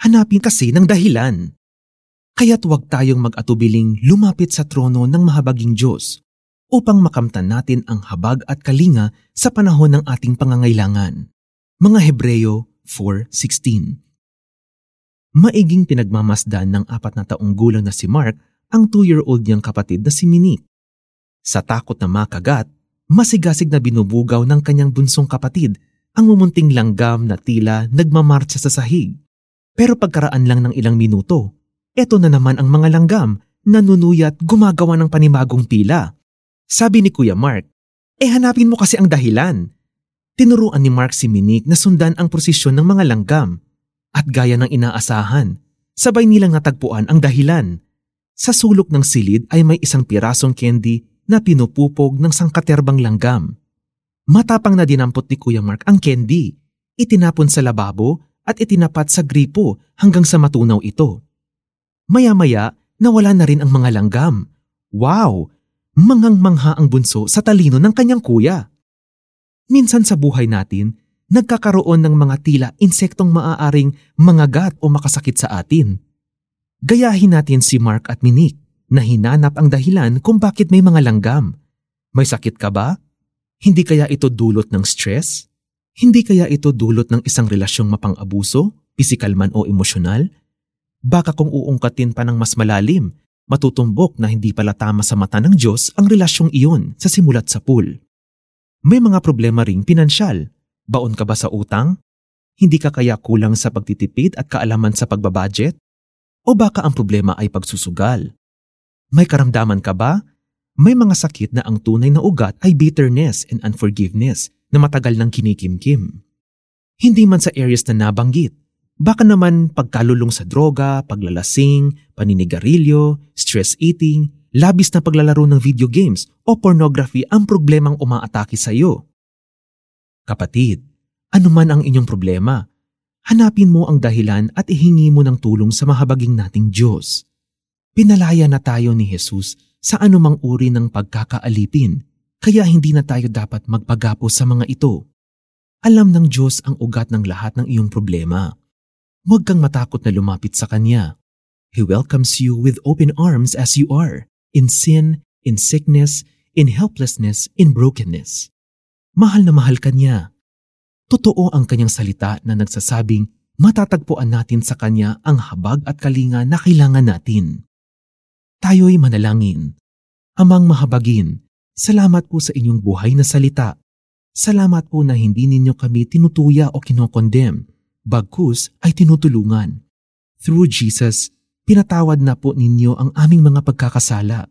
Hanapin kasi ng dahilan. Kaya't huwag tayong mag-atubiling lumapit sa trono ng mahabaging Diyos upang makamtan natin ang habag at kalinga sa panahon ng ating pangangailangan. Mga Hebreo 4.16 Maiging pinagmamasdan ng apat na taong gulang na si Mark ang two-year-old niyang kapatid na si Minique. Sa takot na makagat, masigasig na binubugaw ng kanyang bunsong kapatid ang mumunting langgam na tila nagmamarcha sa sahig. Pero pagkaraan lang ng ilang minuto, eto na naman ang mga langgam nanunuyat gumagawa ng panibagong pila. Sabi ni Kuya Mark, eh hanapin mo kasi ang dahilan. Tinuruan ni Mark si Minique na sundan ang prosesyon ng mga langgam. At gaya ng inaasahan, sabay nilang natagpuan ang dahilan. Sa sulok ng silid ay may isang pirasong candy na pinupupog ng sangkaterbang langgam. Matapang na dinampot ni Kuya Mark ang candy. Itinapon sa lababo at itinapat sa gripo hanggang sa matunaw ito. Maya-maya, nawala na rin ang mga langgam. Wow! mangang-mangha ang bunso sa talino ng kanyang kuya. Minsan sa buhay natin, nagkakaroon ng mga tila insektong maaaring mangagat o makasakit sa atin. Gayahin natin si Mark at Minique na hinanap ang dahilan kung bakit may mga langgam. May sakit ka ba? Hindi kaya ito dulot ng stress? Hindi kaya ito dulot ng isang relasyong mapang-abuso, pisikal man o emosyonal? Baka kung uungkatin pa ng mas malalim, matutumbok na hindi pala tama sa mata ng Diyos ang relasyong iyon sa simulat sa pool. May mga problema ring pinansyal. Baon ka ba sa utang? Hindi ka kaya kulang sa pagtitipid at kaalaman sa pagbabudget? O baka ang problema ay pagsusugal? May karamdaman ka ba? May mga sakit na ang tunay na ugat ay bitterness and unforgiveness na matagal nang kinikimkim. Hindi man sa areas na nabanggit, Baka naman pagkalulong sa droga, paglalasing, paninigarilyo, stress eating, labis na paglalaro ng video games o pornography ang problemang umaatake sa iyo. Kapatid, anuman ang inyong problema, hanapin mo ang dahilan at ihingi mo ng tulong sa mahabaging nating Diyos. Pinalaya na tayo ni Jesus sa anumang uri ng pagkakaalipin, kaya hindi na tayo dapat magpagapo sa mga ito. Alam ng Diyos ang ugat ng lahat ng iyong problema. Huwag kang matakot na lumapit sa Kanya. He welcomes you with open arms as you are, in sin, in sickness, in helplessness, in brokenness. Mahal na mahal ka niya. Totoo ang kanyang salita na nagsasabing matatagpuan natin sa kanya ang habag at kalinga na kailangan natin. Tayo'y manalangin. Amang mahabagin, salamat po sa inyong buhay na salita. Salamat po na hindi ninyo kami tinutuya o kinokondem bagkus ay tinutulungan. Through Jesus, pinatawad na po ninyo ang aming mga pagkakasala.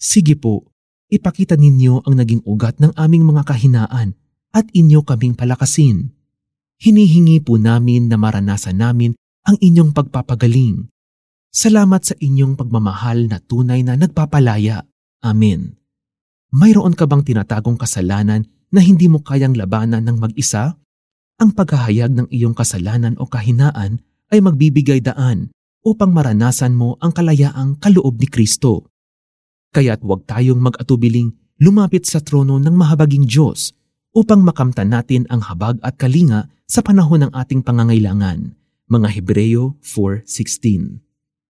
Sige po, ipakita ninyo ang naging ugat ng aming mga kahinaan at inyo kaming palakasin. Hinihingi po namin na maranasan namin ang inyong pagpapagaling. Salamat sa inyong pagmamahal na tunay na nagpapalaya. Amen. Mayroon ka bang tinatagong kasalanan na hindi mo kayang labanan ng mag-isa? ang paghahayag ng iyong kasalanan o kahinaan ay magbibigay daan upang maranasan mo ang kalayaang kaloob ni Kristo. Kaya't huwag tayong mag-atubiling lumapit sa trono ng mahabaging Diyos upang makamtan natin ang habag at kalinga sa panahon ng ating pangangailangan. Mga Hebreo 4.16